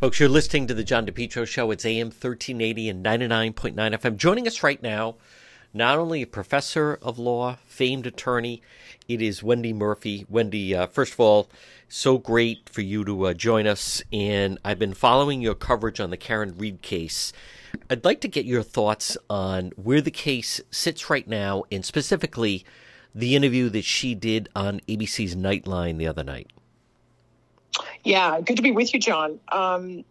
Folks, you're listening to the John DePetro Show. It's AM 1380 and 99.9 FM. Joining us right now, not only a professor of law, famed attorney, it is Wendy Murphy. Wendy, uh, first of all, so great for you to uh, join us. And I've been following your coverage on the Karen Read case. I'd like to get your thoughts on where the case sits right now, and specifically the interview that she did on ABC's Nightline the other night. Yeah, good to be with you, John. Um,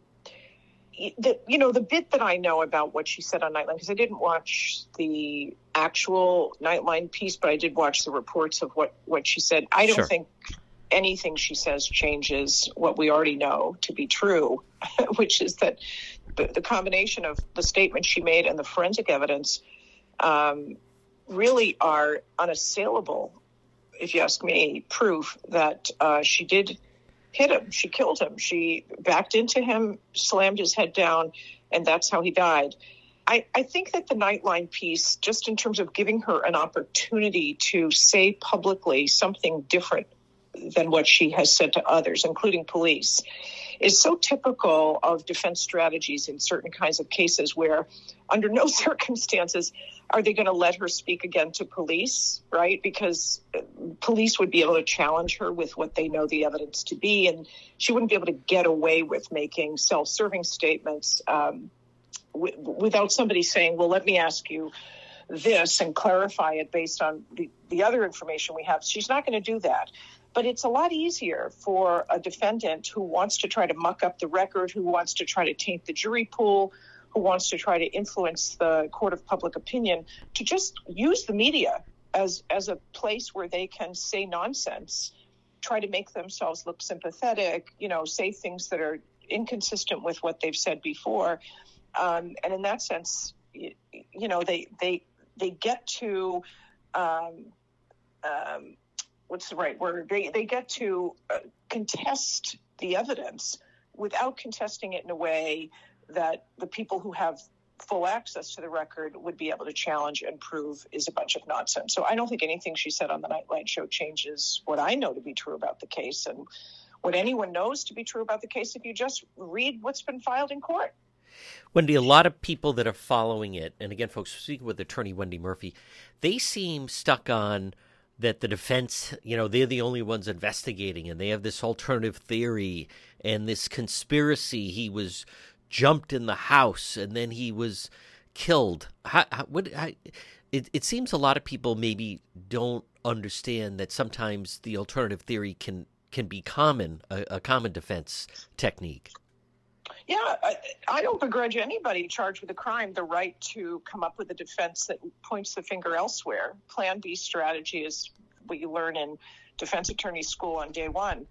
the, you know, the bit that I know about what she said on Nightline, because I didn't watch the actual Nightline piece, but I did watch the reports of what, what she said. I don't sure. think anything she says changes what we already know to be true, which is that the, the, combination of the statement she made and the forensic evidence um, really are unassailable, if you ask me, proof that uh, she did hit him. She killed him. She backed into him, slammed his head down, and that's how he died. I, I think that the Nightline piece, just in terms of giving her an opportunity to say publicly something different than what she has said to others, including police, is so typical of defense strategies in certain kinds of cases where, under no circumstances, are they going to let her speak again to police, right? Because uh, police would be able to challenge her with what they know the evidence to be, and she wouldn't be able to get away with making self serving statements um, w- without somebody saying, Well, let me ask you this and clarify it based on the, the other information we have. She's not going to do that. But it's a lot easier for a defendant who wants to try to muck up the record, who wants to try to taint the jury pool, who wants to try to influence the court of public opinion to just use the media as as a place where they can say nonsense, try to make themselves look sympathetic, you know, say things that are inconsistent with what they've said before, um, and in that sense, you, you, know, they they they get to um, um, what's the right word? They they get to uh, contest the evidence without contesting it in a way that the people who have full access to the record would be able to challenge and prove is a bunch of nonsense. So I don't think anything she said on the Nightline show changes what I know to be true about the case and what anyone knows to be true about the case if you just read what's been filed in court. Wendy, a lot of people that are following it, and again, folks, speaking with attorney Wendy Murphy, they seem stuck on that the defense, you know, they're the only ones investigating and they have this alternative theory and this conspiracy. He was jumped in the house and then he was killed. How, how, what, how, it, it seems a lot of people maybe don't understand that sometimes the alternative theory can can be common a, a common defense technique. Yeah, I, I, don't begrudge anybody charged with a crime the right to come up with a defense that points the finger elsewhere. Plan B strategy is what you learn in defense attorney school on day one.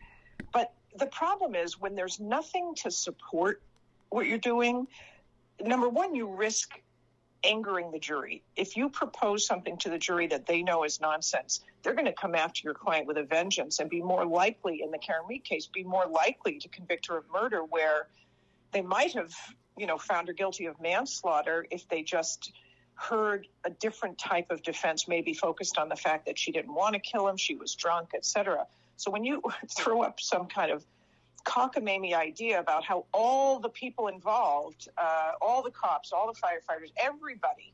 But the problem is when there's nothing to support what you're doing, number one, you risk angering the jury. If you propose something to the jury that they know is nonsense, they're going to come after your client with a vengeance and be more likely, in the Karen Read case, be more likely to convict her of murder, where they might have, you know, found her guilty of manslaughter if they just heard a different type of defense, maybe focused on the fact that she didn't want to kill him, she was drunk, etc. So when you throw up some kind of cockamamie idea about how all the people involved, uh, all the cops, all the firefighters, everybody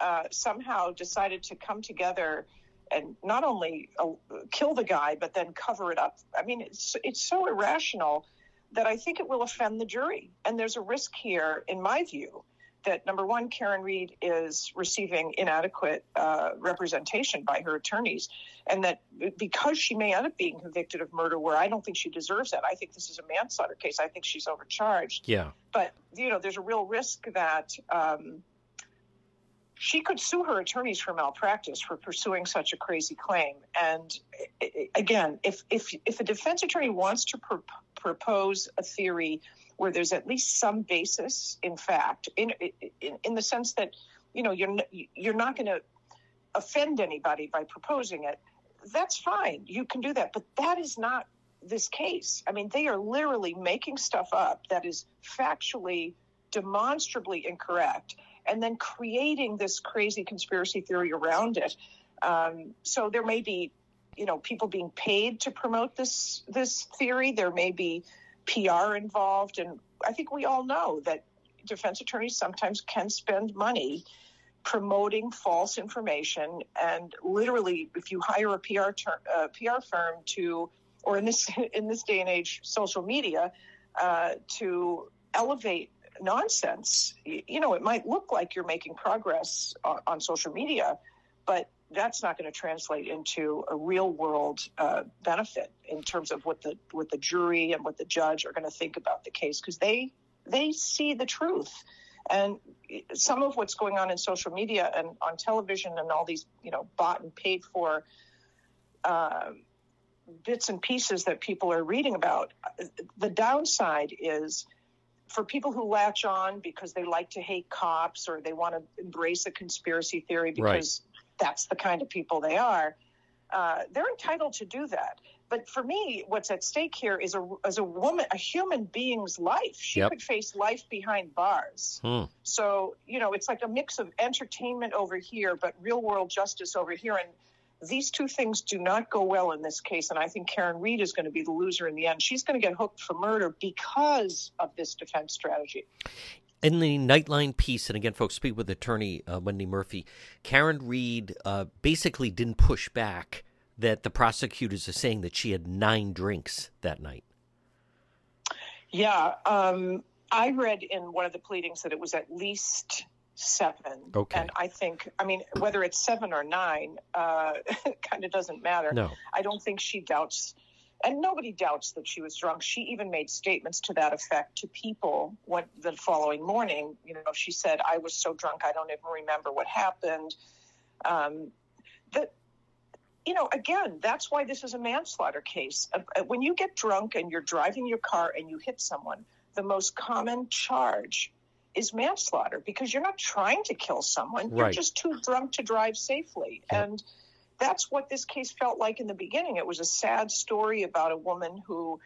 uh, somehow decided to come together and not only uh, kill the guy, but then cover it up. I mean, it's, it's so irrational that I think it will offend the jury. And there's a risk here, in my view, that number one, Karen Read is receiving inadequate uh, representation by her attorneys, and that because she may end up being convicted of murder, where I don't think she deserves that. I think this is a manslaughter case. I think she's overcharged. Yeah. But you know, there's a real risk that. Um, she could sue her attorneys for malpractice for pursuing such a crazy claim. And again, if if if a defense attorney wants to pr- propose a theory where there's at least some basis in fact in in, in the sense that you know you're you're not going to offend anybody by proposing it that's fine. You can do that. But that is not this case. I mean they are literally making stuff up that is factually demonstrably incorrect and then creating this crazy conspiracy theory around it. Um, so there may be you know people being paid to promote this this theory. There may be PR involved, and I think we all know that defense attorneys sometimes can spend money promoting false information. And literally if you hire a PR ter- PR firm to or in this in this day and age social media uh, to elevate nonsense. You know it might look like you're making progress on, on social media but that's not going to translate into a real world uh, benefit in terms of what the what the jury and what the judge are going to think about the case because they they see the truth. And some of what's going on in social media and on television and all these you know bought and paid for uh, bits and pieces that people are reading about the downside is for people who latch on because they like to hate cops or they want to embrace a conspiracy theory because that's the kind of people they are. Uh, they're entitled to do that. But for me, what's at stake here is a as a woman, a human being's life. She Yep. could face life behind bars. Hmm. So you know, it's like a mix of entertainment over here, but real world justice over here. And these two things do not go well in this case. And I think Karen Read is going to be the loser in the end. She's going to get hooked for murder because of this defense strategy. In the Nightline piece, and again, folks, speak with attorney uh, Wendy Murphy. Karen Read uh, basically didn't push back that the prosecutors are saying that she had nine drinks that night. Yeah, um, I read in one of the pleadings that it was at least seven. Okay. And I think, I mean, whether it's seven or nine, uh, kind of doesn't matter. No. I don't think she doubts, and nobody doubts that she was drunk. She even made statements to that effect to people when, the following morning. You know, she said, I was so drunk, I don't even remember what happened. Um, that, you know, again, that's why this is a manslaughter case. Uh, uh, When you get drunk and you're driving your car and you hit someone, the most common charge is manslaughter because you're not trying to kill someone. You're just too drunk to drive safely. Yep. And that's what this case felt like in the beginning. It was a sad story about a woman who,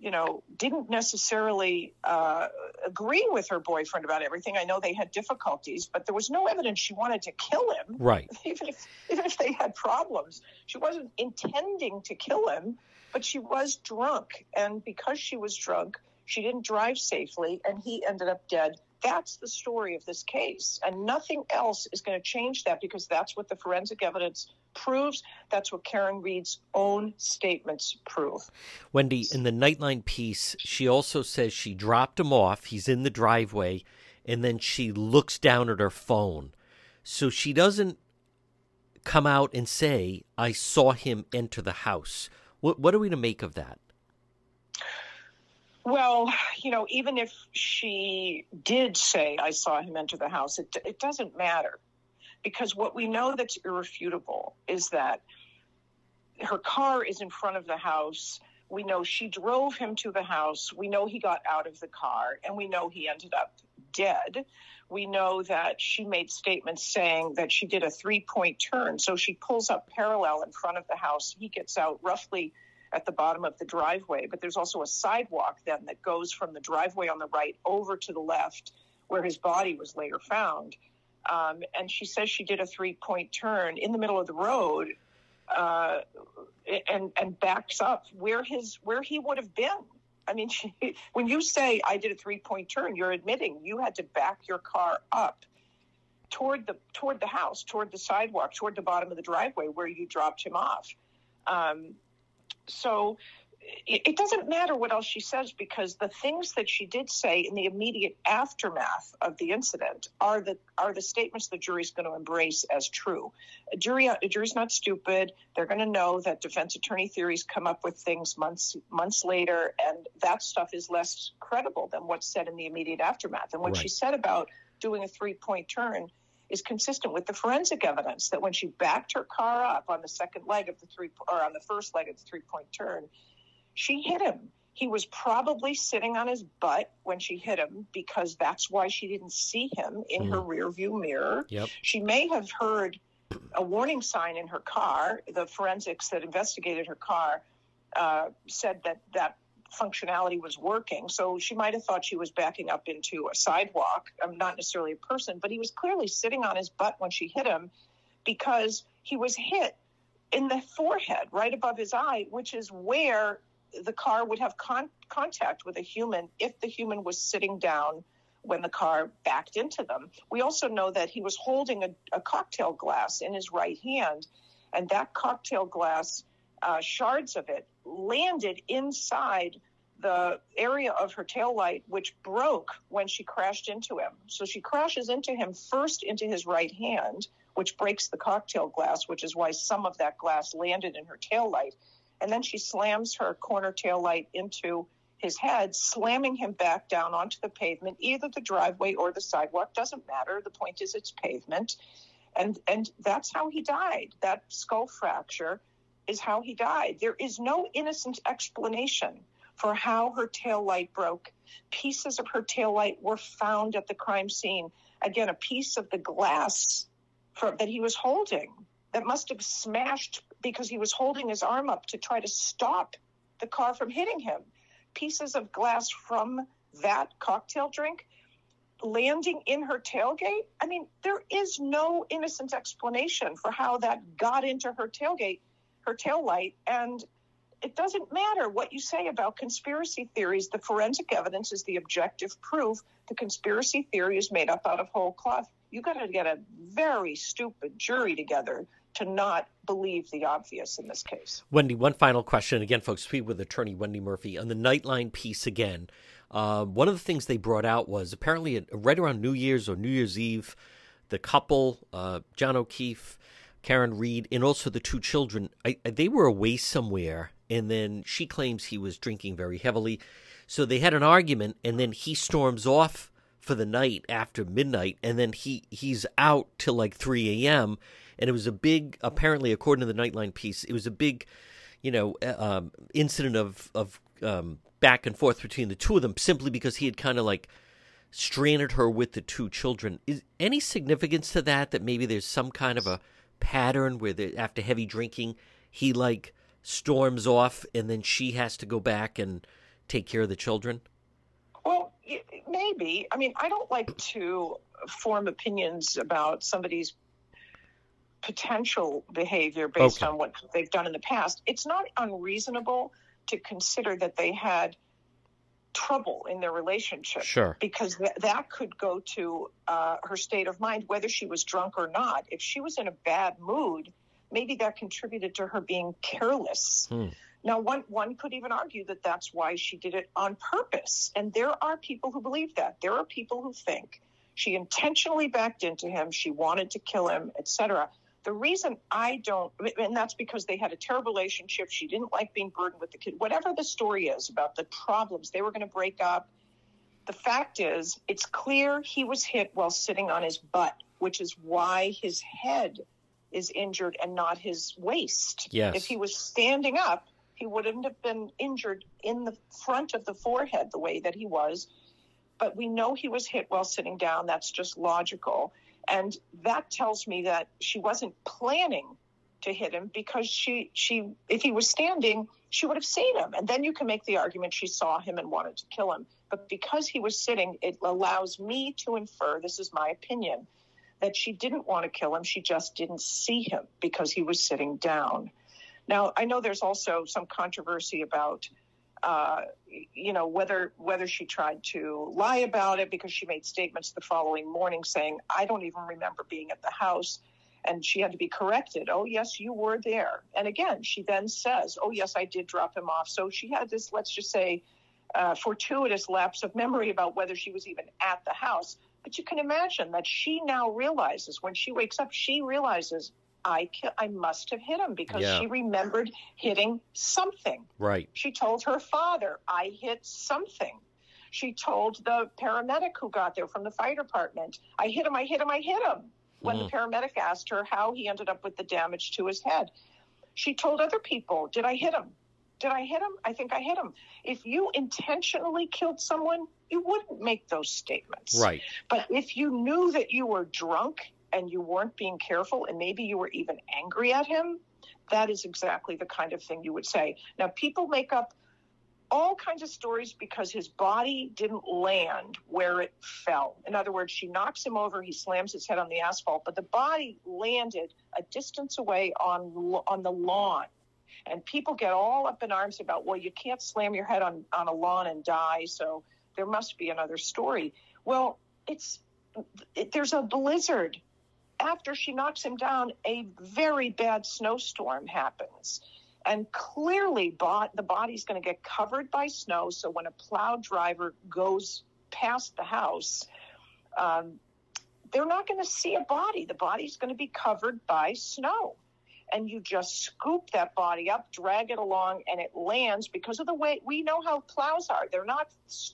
you know, didn't necessarily uh, agree with her boyfriend about everything. I know they had difficulties, but there was no evidence she wanted to kill him Right. even if even if they had problems. She wasn't intending to kill him, but she was drunk, and because she was drunk, she didn't drive safely, and he ended up dead. That's the story of this case, and nothing else is going to change that because that's what the forensic evidence proves. That's what Karen Read's own statements prove. Wendy, in the Nightline piece, she also says she dropped him off. He's in the driveway, and then she looks down at her phone. So she doesn't come out and say, I saw him enter the house. What, what are we to make of that? Well, you know, even if she did say, I saw him enter the house, it, it doesn't matter. Because what we know that's irrefutable is that her car is in front of the house. We know she drove him to the house. We know he got out of the car, and we know he ended up dead. We know that she made statements saying that she did a three point turn. So she pulls up parallel in front of the house. He gets out roughly at the bottom of the driveway, but there's also a sidewalk then that goes from the driveway on the right over to the left where his body was later found. Um, and she says she did a three point turn in the middle of the road uh, and and backs up where his where he would have been. I mean, she, when you say I did a three point turn, you're admitting you had to back your car up toward the toward the house, toward the sidewalk, toward the bottom of the driveway where you dropped him off. Um, so it, doesn't matter what else she says because the things that she did say in the immediate aftermath of the incident are the are the statements the jury's going to embrace as true. A jury a jury's not stupid. They're going to know that defense attorney theories come up with things months months later, and that stuff is less credible than what's said in the immediate aftermath. And what she said about doing a three point turn is consistent with the forensic evidence that when she backed her car up on the second leg of the three or on the first leg of the three point turn, she hit him. He was probably sitting on his butt when she hit him because that's why she didn't see him in her rear view mirror. Yep. She may have heard a warning sign in her car. The forensics that investigated her car uh, said that that functionality was working. So she might have thought she was backing up into a sidewalk, um, not necessarily a person, but he was clearly sitting on his butt when she hit him because he was hit in the forehead, right above his eye, which is where the car would have con- contact with a human if the human was sitting down when the car backed into them. We also know that he was holding a, a cocktail glass in his right hand, and that cocktail glass, uh, shards of it, landed inside the area of her tail light, which broke when she crashed into him. So she crashes into him first into his right hand, which breaks the cocktail glass, which is why some of that glass landed in her tail light. And then she slams her corner tail light into his head, slamming him back down onto the pavement, either the driveway or the sidewalk, doesn't matter. The point is it's pavement. And and that's how he died. That skull fracture is how he died. There is no innocent explanation for how her tail light broke. Pieces of her tail light were found at the crime scene. Again, a piece of the glass for, that he was holding that must have smashed because he was holding his arm up to try to stop the car from hitting him pieces of glass from that cocktail drink landing in her tailgate. I mean, there is no innocent explanation for how that got into her tailgate, her tail light. And it doesn't matter what you say about conspiracy theories. The forensic evidence is the objective proof. The conspiracy theory is made up out of whole cloth. You got to get a very stupid jury together to not believe the obvious in this case. Wendy, one final question. Again, folks, speak with attorney Wendy Murphy on the Nightline piece again. Uh, one of the things they brought out was apparently right around New Year's or New Year's Eve, the couple, uh, John O'Keefe, Karen Read, and also the two children, I, they were away somewhere, and then she claims he was drinking very heavily. So they had an argument, and then he storms off for the night after midnight, and then he he's out till like 3 a.m and it was a big, apparently, according to the Nightline piece, it was a big, you know, uh, um, incident of of um, back and forth between the two of them, simply because he had kind of like stranded her with the two children. Is any significance to that? That maybe there's some kind of a pattern where they, after heavy drinking, he like storms off, and then she has to go back and take care of the children. Well, maybe. I mean, I don't like to form opinions about somebody's potential behavior based okay. on what they've done in the past, it's not unreasonable to consider that they had trouble in their relationship. Sure. Because th- that could go to uh, her state of mind, whether she was drunk or not. If she was in a bad mood, maybe that contributed to her being careless. Hmm. Now, one, one could even argue that that's why she did it on purpose. And there are people who believe that. There are people who think she intentionally backed into him, she wanted to kill him, etc. The reason I don't, and that's because they had a terrible relationship. She didn't like being burdened with the kid. Whatever the story is about the problems, they were going to break up. The fact is, it's clear he was hit while sitting on his butt, which is why his head is injured and not his waist. Yes. If he was standing up, he wouldn't have been injured in the front of the forehead the way that he was. But we know he was hit while sitting down. That's just logical. And that tells me that she wasn't planning to hit him because she she if he was standing, she would have seen him. And then you can make the argument she saw him and wanted to kill him. But because he was sitting, it allows me to infer, this is my opinion, that she didn't want to kill him. She just didn't see him because he was sitting down. Now, I know there's also some controversy about uh, you know whether whether she tried to lie about it because she made statements the following morning saying I don't even remember being at the house and she had to be corrected. Oh yes you were there. And again she then says oh yes I did drop him off. So she had this let's just say uh, fortuitous lapse of memory about whether she was even at the house. But you can imagine that she now realizes when she wakes up she realizes I I must have hit him because yeah. she remembered hitting something. Right. She told her father, I hit something. She told the paramedic who got there from the fire department, I hit him, I hit him, I hit him. When mm. the paramedic asked her how he ended up with the damage to his head, she told other people, Did I hit him? Did I hit him? I think I hit him. If you intentionally killed someone, you wouldn't make those statements. Right. But if you knew that you were drunk and you weren't being careful and maybe you were even angry at him, that is exactly the kind of thing you would say. Now, people make up all kinds of stories because his body didn't land where it fell. In other words, she knocks him over, he slams his head on the asphalt, but the body landed a distance away on on the lawn. And people get all up in arms about, well, you can't slam your head on, on a lawn and die, so there must be another story. Well, it's it, there's a blizzard. After she knocks him down, a very bad snowstorm happens. And clearly, bot, the body's going to get covered by snow. So when a plow driver goes past the house, um, they're not going to see a body. The body's going to be covered by snow. And you just scoop that body up, drag it along, and it lands because of the way we know how plows are. They're not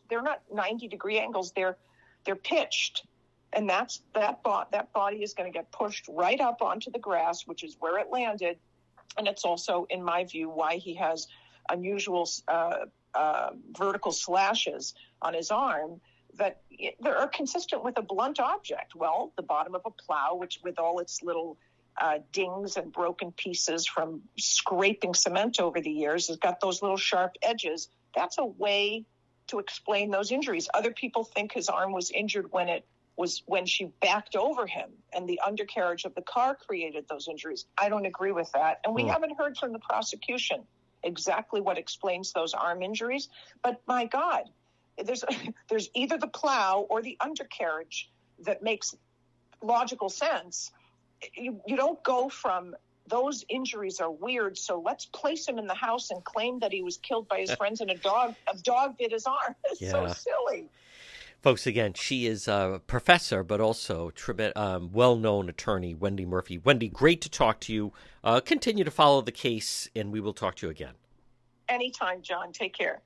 they're not 90 degree angles. They're they're pitched, and that's that bot that body is going to get pushed right up onto the grass, which is where it landed. And it's also, in my view, why he has unusual uh, uh, vertical slashes on his arm that are consistent with a blunt object. Well, the bottom of a plow, which with all its little uh, dings and broken pieces from scraping cement over the years, has got those little sharp edges. That's a way to explain those injuries. Other people think his arm was injured when it was when she backed over him and the undercarriage of the car created those injuries. I don't agree with that. And we hmm. haven't heard from the prosecution exactly what explains those arm injuries. But my God, there's there's either the plow or the undercarriage that makes logical sense. You, you don't go from those injuries are weird, so let's place him in the house and claim that he was killed by his friends and a dog a dog bit his arm. It's yeah. so silly. Folks, again, she is a professor, but also um, well known attorney, Wendy Murphy. Wendy, great to talk to you. Uh, continue to follow the case, and we will talk to you again. Anytime, John. Take care.